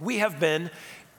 we have been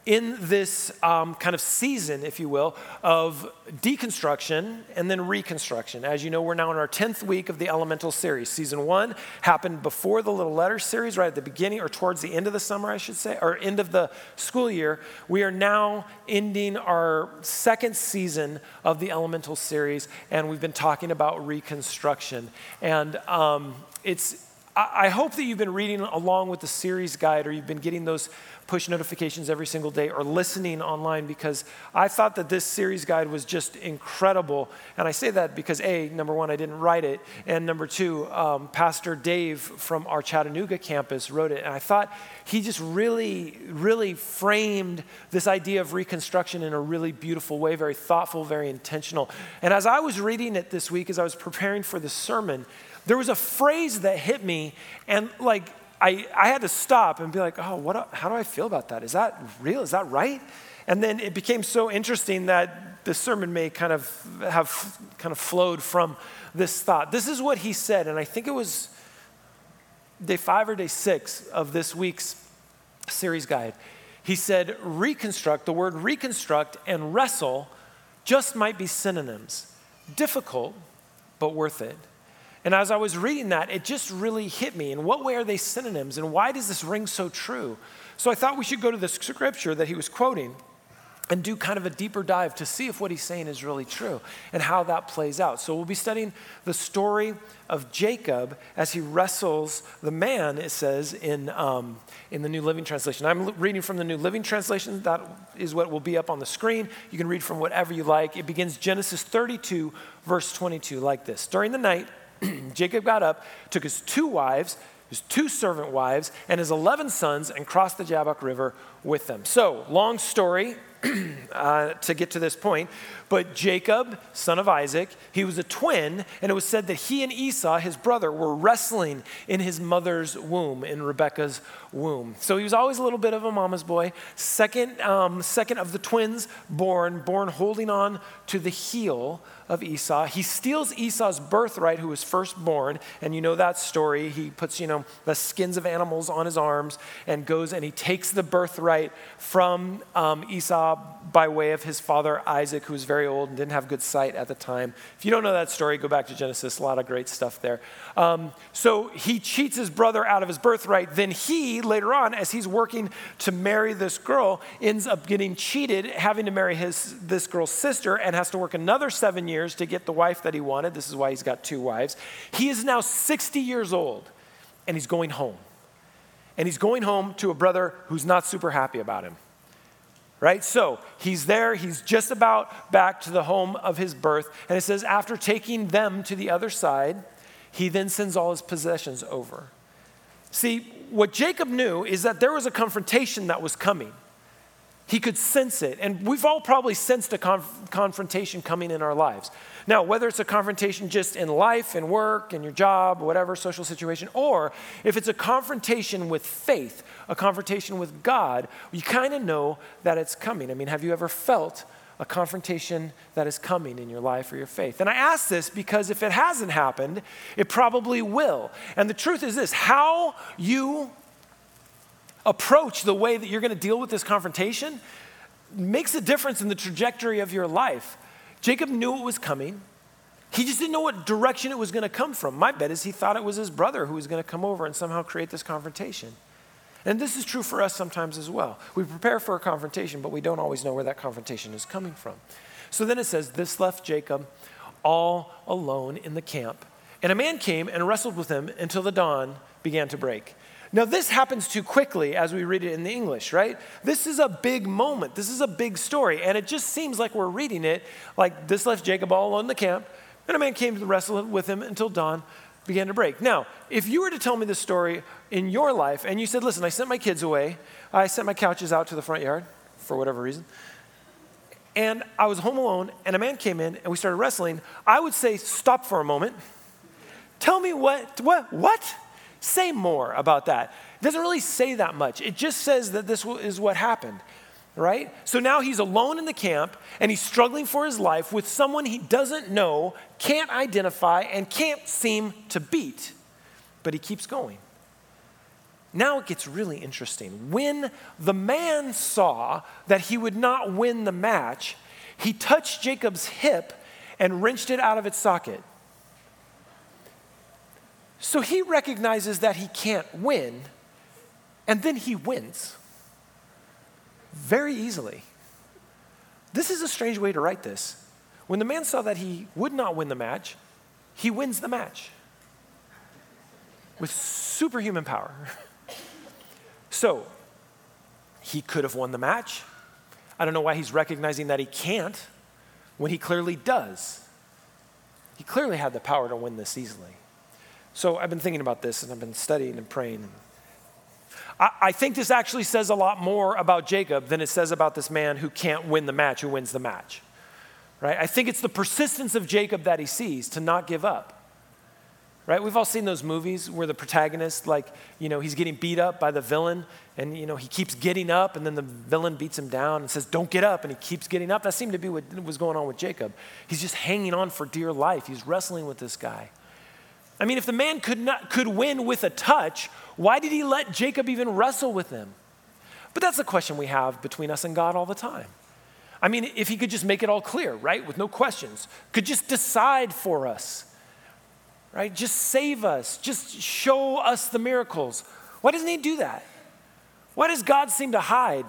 in this um, kind of season, if you will, of deconstruction and then reconstruction. As you know, we're now in our 10th week of the Elemental series. Season one happened before the Little Letters series, right at the beginning or towards the end of the summer, I should say, or end of the school year. We are now ending our second season of the Elemental series, and we've been talking about reconstruction. And um, it's I hope that you've been reading along with the series guide or you've been getting those push notifications every single day or listening online because I thought that this series guide was just incredible. And I say that because, A, number one, I didn't write it. And number two, um, Pastor Dave from our Chattanooga campus wrote it. And I thought he just really, really framed this idea of reconstruction in a really beautiful way, very thoughtful, very intentional. And as I was reading it this week, as I was preparing for the sermon, there was a phrase that hit me, and like I, I had to stop and be like, oh, what, how do I feel about that? Is that real? Is that right? And then it became so interesting that the sermon may kind of have kind of flowed from this thought. This is what he said, and I think it was day five or day six of this week's series guide. He said, reconstruct, the word reconstruct and wrestle just might be synonyms. Difficult, but worth it. And as I was reading that, it just really hit me. In what way are they synonyms? And why does this ring so true? So I thought we should go to the scripture that he was quoting and do kind of a deeper dive to see if what he's saying is really true and how that plays out. So we'll be studying the story of Jacob as he wrestles the man, it says in, um, in the New Living Translation. I'm reading from the New Living Translation. That is what will be up on the screen. You can read from whatever you like. It begins Genesis 32, verse 22, like this During the night, Jacob got up, took his two wives, his two servant wives, and his 11 sons, and crossed the Jabbok River with them. So, long story uh, to get to this point, but Jacob, son of Isaac, he was a twin, and it was said that he and Esau, his brother, were wrestling in his mother's womb, in Rebekah's womb. So he was always a little bit of a mama's boy. Second, um, second of the twins born, born holding on to the heel of Esau. He steals Esau's birthright, who was firstborn, and you know that story. He puts, you know, the skins of animals on his arms and goes and he takes the birthright from um, Esau by way of his father Isaac, who was very old and didn't have good sight at the time. If you don't know that story, go back to Genesis. A lot of great stuff there. Um, so he cheats his brother out of his birthright. Then he, later on, as he's working to marry this girl, ends up getting cheated, having to marry his, this girl's sister, and has to work another seven years to get the wife that he wanted. This is why he's got two wives. He is now 60 years old, and he's going home. And he's going home to a brother who's not super happy about him right? So he's there, he's just about back to the home of his birth. And it says, after taking them to the other side, he then sends all his possessions over. See, what Jacob knew is that there was a confrontation that was coming. He could sense it. And we've all probably sensed a conf- confrontation coming in our lives. Now, whether it's a confrontation just in life, in work, in your job, whatever social situation, or if it's a confrontation with faith, a confrontation with God, you kind of know that it's coming. I mean, have you ever felt a confrontation that is coming in your life or your faith? And I ask this because if it hasn't happened, it probably will. And the truth is this how you approach the way that you're going to deal with this confrontation makes a difference in the trajectory of your life. Jacob knew it was coming. He just didn't know what direction it was going to come from. My bet is he thought it was his brother who was going to come over and somehow create this confrontation. And this is true for us sometimes as well. We prepare for a confrontation, but we don't always know where that confrontation is coming from. So then it says, This left Jacob all alone in the camp. And a man came and wrestled with him until the dawn began to break. Now, this happens too quickly as we read it in the English, right? This is a big moment. This is a big story. And it just seems like we're reading it like this left Jacob all alone in the camp, and a man came to wrestle with him until dawn began to break. Now, if you were to tell me this story in your life and you said, listen, I sent my kids away, I sent my couches out to the front yard for whatever reason, and I was home alone, and a man came in and we started wrestling, I would say, stop for a moment. Tell me what, what, what? Say more about that. It doesn't really say that much. It just says that this is what happened, right? So now he's alone in the camp and he's struggling for his life with someone he doesn't know, can't identify, and can't seem to beat. But he keeps going. now it gets really interesting. When the man saw that he would not win the match, he touched Jacob's hip and wrenched it out of its socket. So he recognizes that he can't win, and then he wins very easily. This is a strange way to write this. When the man saw that he would not win the match, he wins the match with superhuman power. so, he could have won the match. I don't know why he's recognizing that he can't when he clearly does. He clearly had the power to win this easily. So I've been thinking about this and I've been studying and praying. I, I think this actually says a lot more about Jacob than it says about this man who can't win the match, who wins the match. Right? I think it's the persistence of Jacob that he sees to not give up right? We've all seen those movies where the protagonist, like, you know, he's getting beat up by the villain and, you know, he keeps getting up and then the villain beats him down and says, don't get up. And he keeps getting up. That seemed to be what was going on with Jacob. He's just hanging on for dear life. He's wrestling with this guy. I mean, if the man could, not, could win with a touch, why did he let Jacob even wrestle with him? But that's the question we have between us and God all the time. I mean, if he could just make it all clear, right, with no questions, could just decide for us right? Just save us, just show us the miracles. Why doesn't He do that? Why does God seem to hide,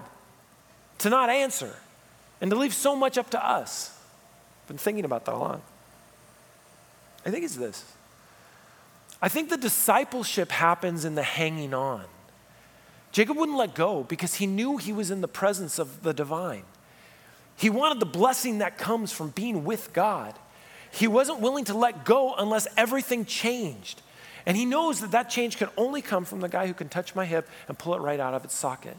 to not answer, and to leave so much up to us? I've been thinking about that a lot. I think it's this. I think the discipleship happens in the hanging on. Jacob wouldn't let go because he knew he was in the presence of the divine. He wanted the blessing that comes from being with God. He wasn't willing to let go unless everything changed. And he knows that that change can only come from the guy who can touch my hip and pull it right out of its socket.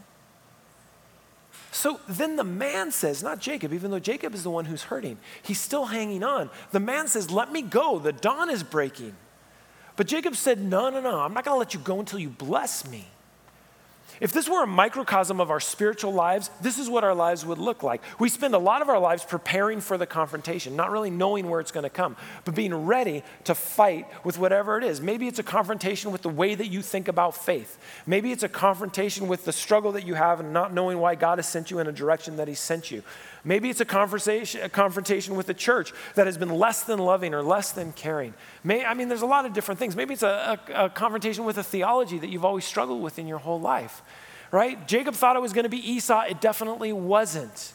So then the man says, not Jacob, even though Jacob is the one who's hurting, he's still hanging on. The man says, Let me go. The dawn is breaking. But Jacob said, No, no, no. I'm not going to let you go until you bless me. If this were a microcosm of our spiritual lives, this is what our lives would look like. We spend a lot of our lives preparing for the confrontation, not really knowing where it's going to come, but being ready to fight with whatever it is. Maybe it's a confrontation with the way that you think about faith. Maybe it's a confrontation with the struggle that you have and not knowing why God has sent you in a direction that He sent you. Maybe it's a conversation, a confrontation with the church that has been less than loving or less than caring. May, I mean, there's a lot of different things. Maybe it's a, a, a confrontation with a theology that you've always struggled with in your whole life, right? Jacob thought it was going to be Esau. It definitely wasn't.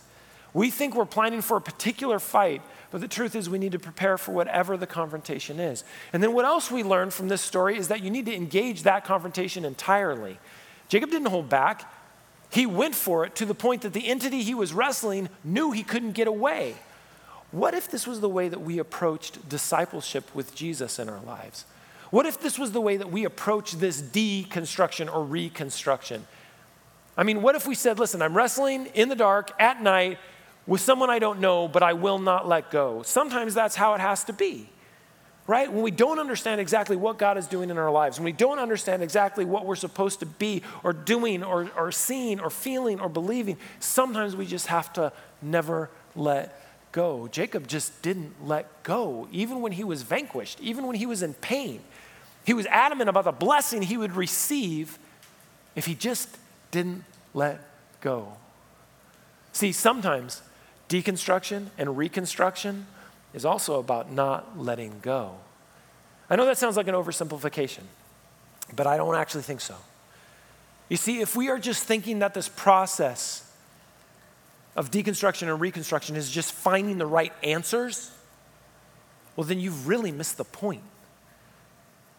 We think we're planning for a particular fight, but the truth is we need to prepare for whatever the confrontation is. And then what else we learn from this story is that you need to engage that confrontation entirely. Jacob didn't hold back. He went for it to the point that the entity he was wrestling knew he couldn't get away. What if this was the way that we approached discipleship with Jesus in our lives? What if this was the way that we approach this deconstruction or reconstruction? I mean, what if we said, listen, I'm wrestling in the dark at night with someone I don't know, but I will not let go? Sometimes that's how it has to be right? When we don't understand exactly what God is doing in our lives, when we don't understand exactly what we're supposed to be or doing or, or seeing or feeling or believing, sometimes we just have to never let go. Jacob just didn't let go, even when he was vanquished, even when he was in pain. He was adamant about the blessing he would receive if he just didn't let go. See, sometimes deconstruction and reconstruction is also about not letting go. I know that sounds like an oversimplification, but I don't actually think so. You see, if we are just thinking that this process of deconstruction and reconstruction is just finding the right answers, well, then you've really missed the point.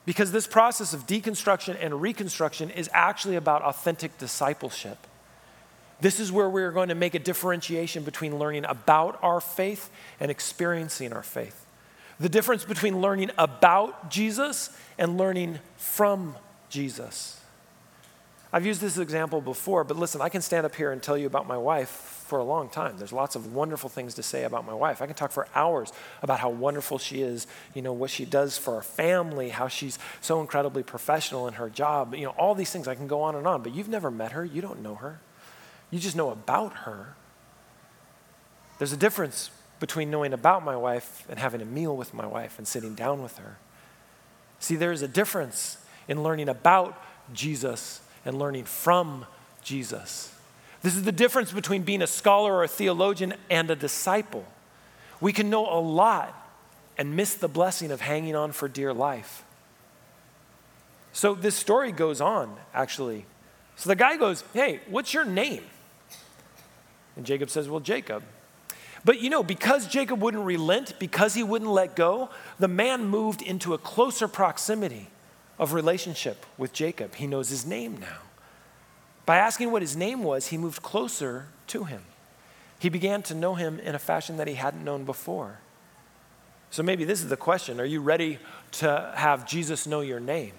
Because this process of deconstruction and reconstruction is actually about authentic discipleship. This is where we're going to make a differentiation between learning about our faith and experiencing our faith. The difference between learning about Jesus and learning from Jesus. I've used this example before, but listen, I can stand up here and tell you about my wife for a long time. There's lots of wonderful things to say about my wife. I can talk for hours about how wonderful she is, you know, what she does for our family, how she's so incredibly professional in her job, you know, all these things. I can go on and on, but you've never met her, you don't know her. You just know about her. There's a difference between knowing about my wife and having a meal with my wife and sitting down with her. See, there is a difference in learning about Jesus and learning from Jesus. This is the difference between being a scholar or a theologian and a disciple. We can know a lot and miss the blessing of hanging on for dear life. So this story goes on, actually. So the guy goes, Hey, what's your name? And Jacob says, Well, Jacob. But you know, because Jacob wouldn't relent, because he wouldn't let go, the man moved into a closer proximity of relationship with Jacob. He knows his name now. By asking what his name was, he moved closer to him. He began to know him in a fashion that he hadn't known before. So maybe this is the question Are you ready to have Jesus know your name?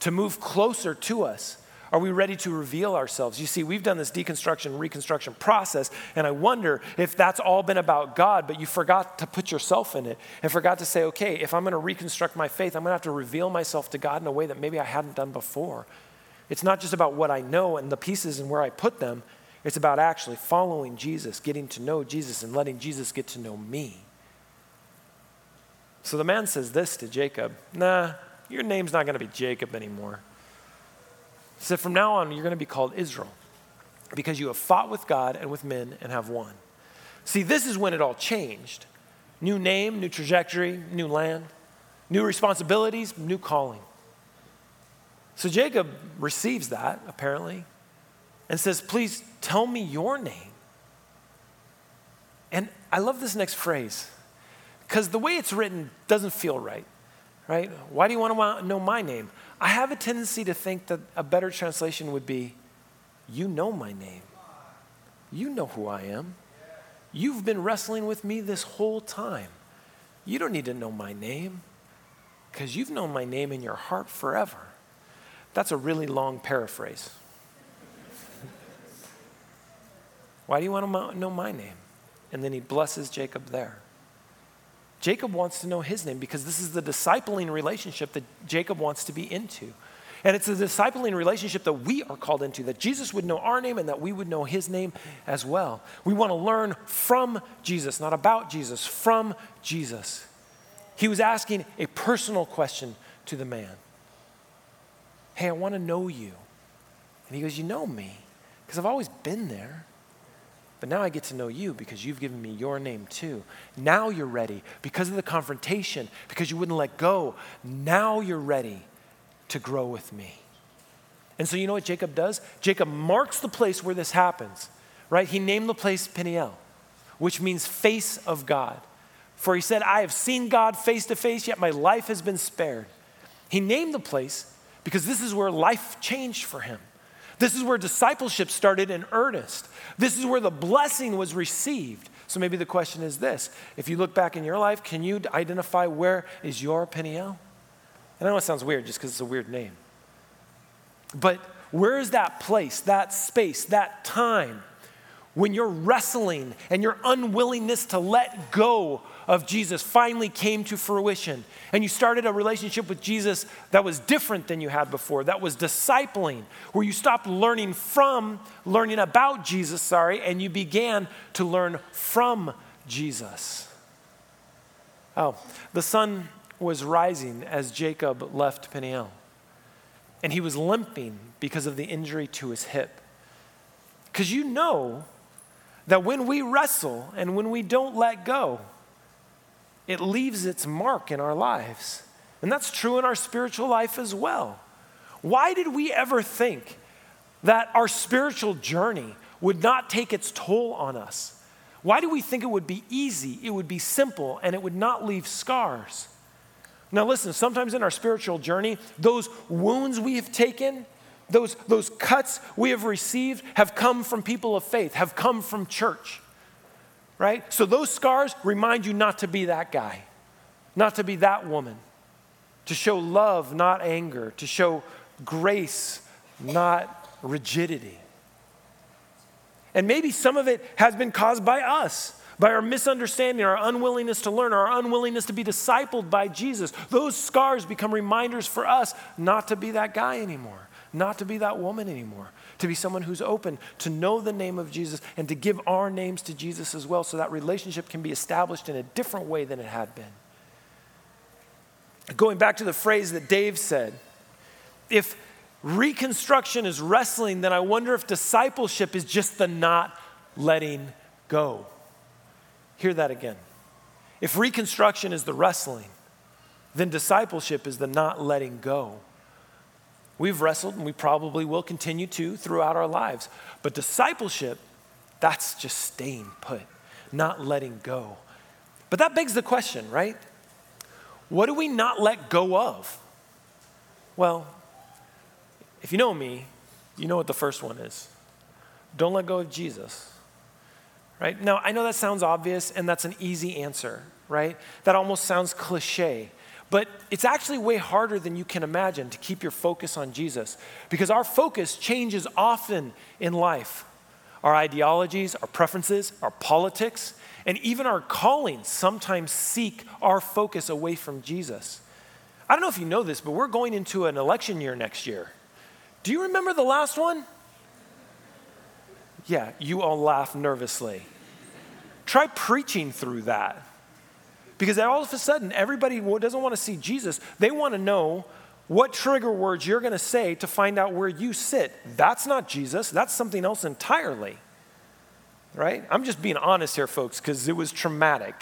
to move closer to us? Are we ready to reveal ourselves? You see, we've done this deconstruction, reconstruction process, and I wonder if that's all been about God, but you forgot to put yourself in it and forgot to say, okay, if I'm going to reconstruct my faith, I'm going to have to reveal myself to God in a way that maybe I hadn't done before. It's not just about what I know and the pieces and where I put them, it's about actually following Jesus, getting to know Jesus, and letting Jesus get to know me. So the man says this to Jacob Nah, your name's not going to be Jacob anymore. He said, From now on, you're going to be called Israel because you have fought with God and with men and have won. See, this is when it all changed new name, new trajectory, new land, new responsibilities, new calling. So Jacob receives that, apparently, and says, Please tell me your name. And I love this next phrase because the way it's written doesn't feel right right? Why do you want to know my name? I have a tendency to think that a better translation would be, You know my name. You know who I am. You've been wrestling with me this whole time. You don't need to know my name because you've known my name in your heart forever. That's a really long paraphrase. Why do you want to know my name? And then he blesses Jacob there. Jacob wants to know his name because this is the discipling relationship that Jacob wants to be into. And it's a discipling relationship that we are called into, that Jesus would know our name and that we would know his name as well. We want to learn from Jesus, not about Jesus, from Jesus. He was asking a personal question to the man Hey, I want to know you. And he goes, You know me, because I've always been there. But now I get to know you because you've given me your name too. Now you're ready because of the confrontation, because you wouldn't let go. Now you're ready to grow with me. And so you know what Jacob does? Jacob marks the place where this happens, right? He named the place Peniel, which means face of God. For he said, I have seen God face to face, yet my life has been spared. He named the place because this is where life changed for him. This is where discipleship started in earnest. This is where the blessing was received. So maybe the question is this if you look back in your life, can you identify where is your Peniel? And I know it sounds weird just because it's a weird name. But where is that place, that space, that time when your wrestling and your unwillingness to let go of Jesus finally came to fruition. And you started a relationship with Jesus that was different than you had before, that was discipling, where you stopped learning from, learning about Jesus, sorry, and you began to learn from Jesus. Oh, the sun was rising as Jacob left Peniel, and he was limping because of the injury to his hip. Because you know that when we wrestle and when we don't let go, it leaves its mark in our lives. And that's true in our spiritual life as well. Why did we ever think that our spiritual journey would not take its toll on us? Why do we think it would be easy, it would be simple, and it would not leave scars? Now, listen, sometimes in our spiritual journey, those wounds we have taken, those, those cuts we have received, have come from people of faith, have come from church right? So those scars remind you not to be that guy, not to be that woman, to show love, not anger, to show grace, not rigidity. And maybe some of it has been caused by us, by our misunderstanding, our unwillingness to learn, our unwillingness to be discipled by Jesus. Those scars become reminders for us not to be that guy anymore, not to be that woman anymore, to be someone who's open to know the name of Jesus and to give our names to Jesus as well so that relationship can be established in a different way than it had been. Going back to the phrase that Dave said, if reconstruction is wrestling, then I wonder if discipleship is just the not letting go. Hear that again. If reconstruction is the wrestling, then discipleship is the not letting go. We've wrestled and we probably will continue to throughout our lives. But discipleship, that's just staying put, not letting go. But that begs the question, right? What do we not let go of? Well, if you know me, you know what the first one is. Don't let go of Jesus. Right? Now, I know that sounds obvious and that's an easy answer, right? That almost sounds cliche. But it's actually way harder than you can imagine to keep your focus on Jesus because our focus changes often in life. Our ideologies, our preferences, our politics, and even our callings sometimes seek our focus away from Jesus. I don't know if you know this, but we're going into an election year next year. Do you remember the last one? Yeah, you all laugh nervously. Try preaching through that. Because all of a sudden, everybody doesn't want to see Jesus. They want to know what trigger words you're going to say to find out where you sit. That's not Jesus, that's something else entirely. Right? I'm just being honest here, folks, because it was traumatic.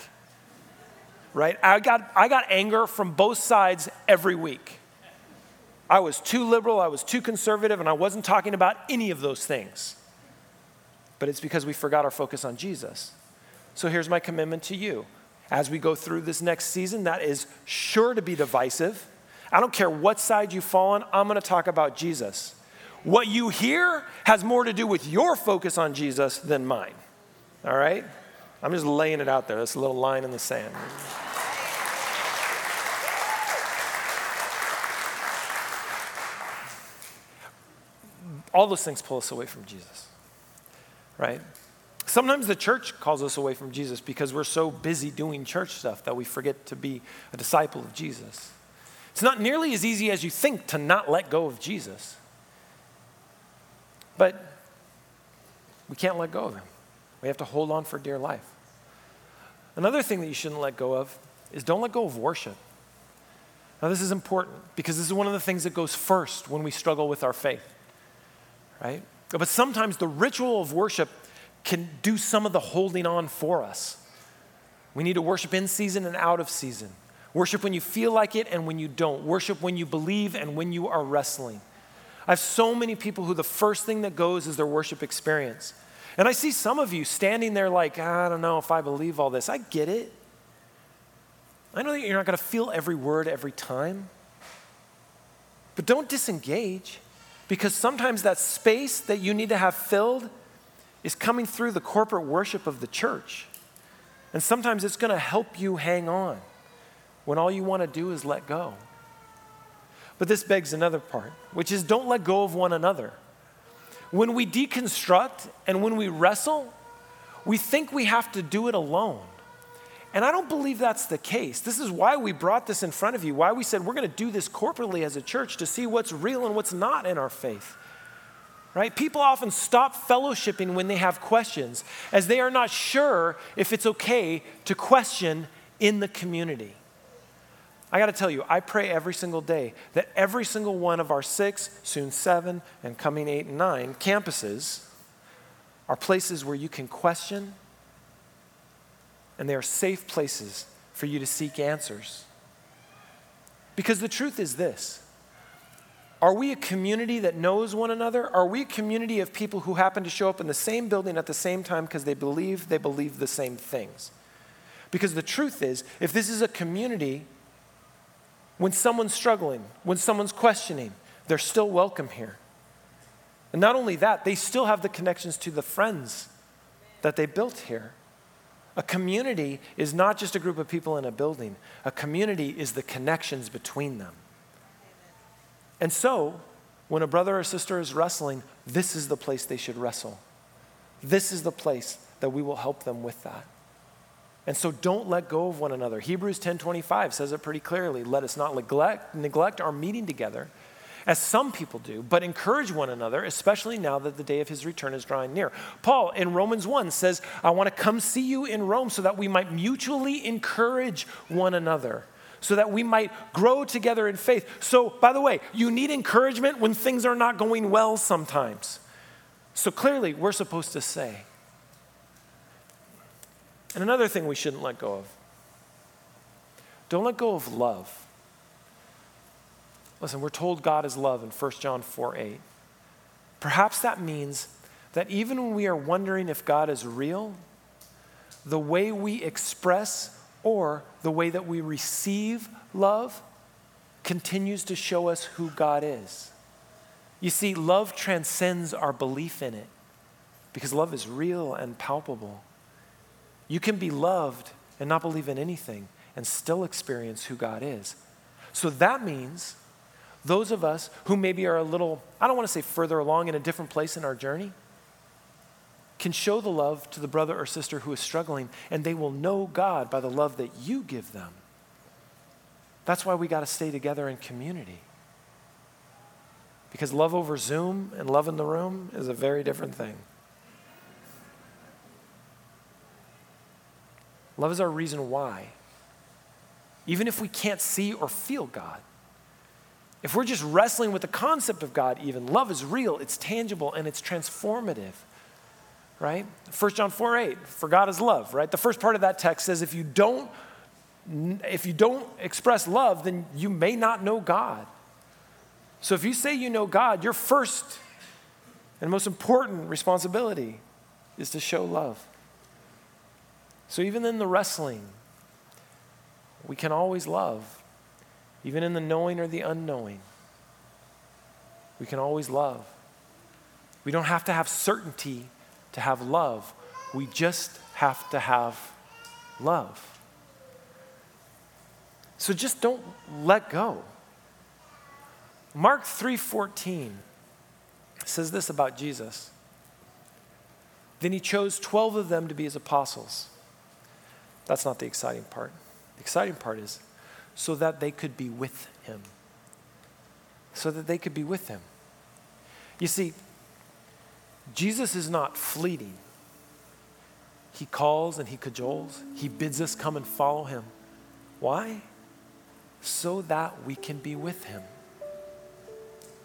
Right? I got, I got anger from both sides every week. I was too liberal, I was too conservative, and I wasn't talking about any of those things. But it's because we forgot our focus on Jesus. So here's my commitment to you. As we go through this next season, that is sure to be divisive. I don't care what side you fall on, I'm going to talk about Jesus. What you hear has more to do with your focus on Jesus than mine. All right? I'm just laying it out there. That's a little line in the sand. all those things pull us away from Jesus, right? Sometimes the church calls us away from Jesus because we're so busy doing church stuff that we forget to be a disciple of Jesus. It's not nearly as easy as you think to not let go of Jesus. But we can't let go of him. We have to hold on for dear life. Another thing that you shouldn't let go of is don't let go of worship. Now, this is important because this is one of the things that goes first when we struggle with our faith right? But sometimes the ritual of worship can do some of the holding on for us. We need to worship in season and out of season. Worship when you feel like it and when you don't. Worship when you believe and when you are wrestling. I have so many people who the first thing that goes is their worship experience. And I see some of you standing there like, ah, I don't know if I believe all this. I get it. I know that you're not going to feel every word every time. But don't disengage. Because sometimes that space that you need to have filled is coming through the corporate worship of the church. And sometimes it's going to help you hang on when all you want to do is let go. But this begs another part, which is don't let go of one another. When we deconstruct and when we wrestle, we think we have to do it alone. And I don't believe that's the case. This is why we brought this in front of you, why we said we're going to do this corporately as a church to see what's real and what's not in our faith. Right? People often stop fellowshipping when they have questions, as they are not sure if it's okay to question in the community. I got to tell you, I pray every single day that every single one of our six, soon seven, and coming eight and nine campuses are places where you can question and they are safe places for you to seek answers. Because the truth is this Are we a community that knows one another? Are we a community of people who happen to show up in the same building at the same time because they believe they believe the same things? Because the truth is, if this is a community, when someone's struggling, when someone's questioning, they're still welcome here. And not only that, they still have the connections to the friends that they built here. A community is not just a group of people in a building, a community is the connections between them. And so, when a brother or sister is wrestling, this is the place they should wrestle. This is the place that we will help them with that. And so don't let go of one another. Hebrews 10:25 says it pretty clearly, let us not neglect neglect our meeting together as some people do, but encourage one another, especially now that the day of his return is drawing near. Paul in Romans 1 says, I want to come see you in Rome so that we might mutually encourage one another. So that we might grow together in faith. So, by the way, you need encouragement when things are not going well sometimes. So, clearly, we're supposed to say. And another thing we shouldn't let go of don't let go of love. Listen, we're told God is love in 1 John 4 8. Perhaps that means that even when we are wondering if God is real, the way we express or the way that we receive love continues to show us who God is. You see, love transcends our belief in it because love is real and palpable. You can be loved and not believe in anything and still experience who God is. So that means those of us who maybe are a little, I don't want to say further along in a different place in our journey, can show the love to the brother or sister who is struggling, and they will know God by the love that you give them. That's why we got to stay together in community. Because love over Zoom and love in the room is a very different thing. Love is our reason why even if we can't see or feel God. If we're just wrestling with the concept of God, even, love is real, it's tangible, and it's transformative, right? 1 John 4 8, for God is love, right? The first part of that text says if you don't if you don't express love, then you may not know God. So if you say you know God, your first and most important responsibility is to show love. So even in the wrestling, we can always love, even in the knowing or the unknowing. We can always love. We don't have to have certainty to have love. We just have to have love. So just don't let go. Mark 3:14 says this about Jesus. Then he chose 12 of them to be his apostles. That's not the exciting part. The exciting part is so that they could be with him. So that they could be with him. You see, Jesus is not fleeting. He calls and he cajoles. He bids us come and follow him. Why? So that we can be with him.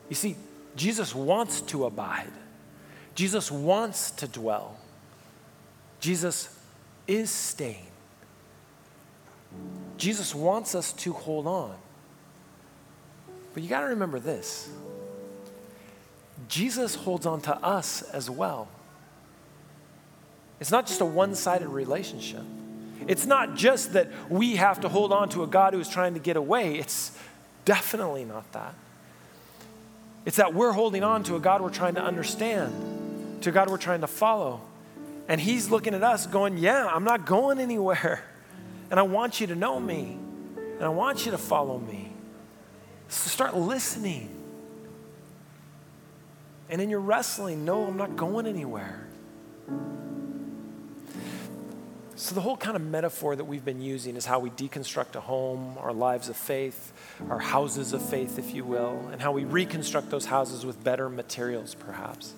You see, Jesus wants to abide. Jesus wants to dwell. Jesus is staying. Jesus wants us to hold on. But you got to remember this Jesus holds on to us as well. It's not just a one sided relationship. It's not just that we have to hold on to a God who is trying to get away. It's definitely not that. It's that we're holding on to a God we're trying to understand, to a God we're trying to follow. And He's looking at us going, Yeah, I'm not going anywhere. And I want you to know me. And I want you to follow me. So start listening. And in your wrestling, no, I'm not going anywhere. So, the whole kind of metaphor that we've been using is how we deconstruct a home, our lives of faith, our houses of faith, if you will, and how we reconstruct those houses with better materials, perhaps.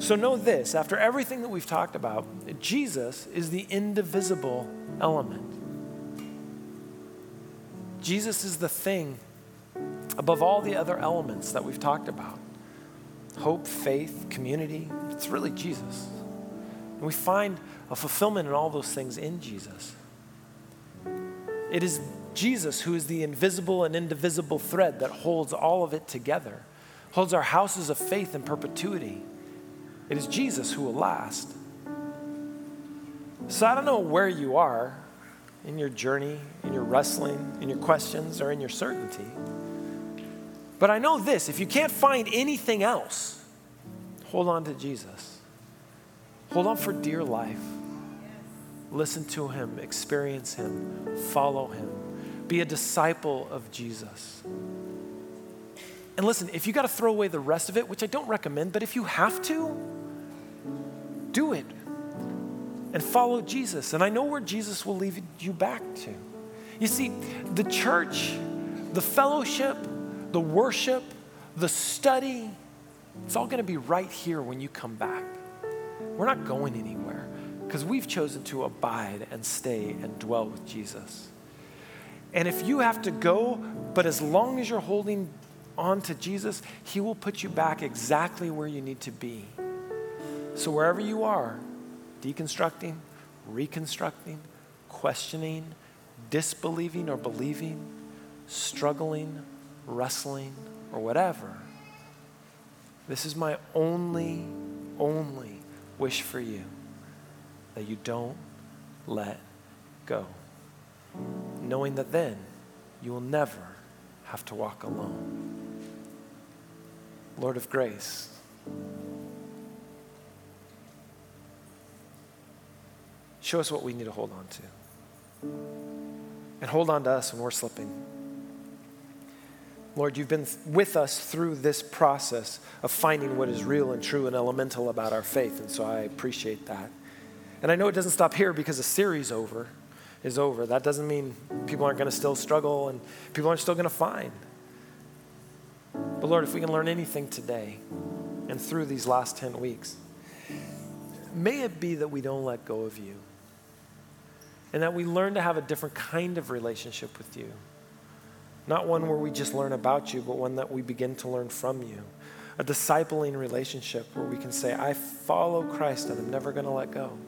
So, know this after everything that we've talked about, Jesus is the indivisible element. Jesus is the thing above all the other elements that we've talked about hope, faith, community. It's really Jesus. And we find a fulfillment in all those things in Jesus. It is Jesus who is the invisible and indivisible thread that holds all of it together, holds our houses of faith in perpetuity. It is Jesus who will last. So I don't know where you are in your journey, in your wrestling, in your questions, or in your certainty. But I know this if you can't find anything else, hold on to Jesus. Hold on for dear life. Listen to him, experience him, follow him. Be a disciple of Jesus. And listen, if you got to throw away the rest of it, which I don't recommend, but if you have to, do it and follow Jesus. And I know where Jesus will lead you back to. You see, the church, the fellowship, the worship, the study, it's all going to be right here when you come back. We're not going anywhere because we've chosen to abide and stay and dwell with Jesus. And if you have to go, but as long as you're holding on to Jesus, He will put you back exactly where you need to be. So wherever you are, deconstructing, reconstructing, questioning, disbelieving or believing, struggling, wrestling, or whatever, this is my only, only wish for you that you don't let go. Knowing that then you will never have to walk alone. Lord of grace, show us what we need to hold on to. And hold on to us when we're slipping. Lord, you've been with us through this process of finding what is real and true and elemental about our faith, and so I appreciate that. And I know it doesn't stop here because the series over is over. That doesn't mean people aren't going to still struggle and people aren't still going to find. But Lord, if we can learn anything today and through these last 10 weeks, may it be that we don't let go of you and that we learn to have a different kind of relationship with you. Not one where we just learn about you, but one that we begin to learn from you. A discipling relationship where we can say, I follow Christ and I'm never going to let go.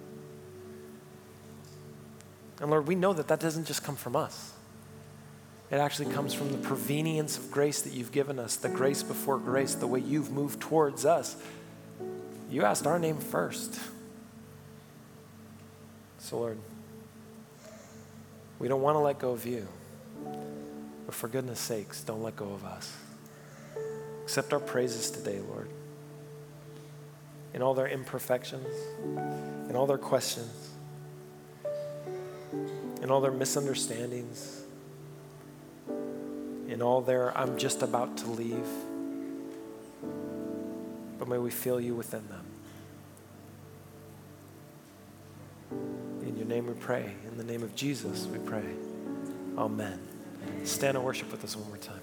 And Lord, we know that that doesn't just come from us. It actually comes from the prevenience of grace that you've given us, the grace before grace, the way you've moved towards us. You asked our name first. So, Lord, we don't want to let go of you, but for goodness sakes, don't let go of us. Accept our praises today, Lord, in all their imperfections, in all their questions in all their misunderstandings, in all their, I'm just about to leave. But may we feel you within them. In your name we pray. In the name of Jesus we pray. Amen. Stand and worship with us one more time.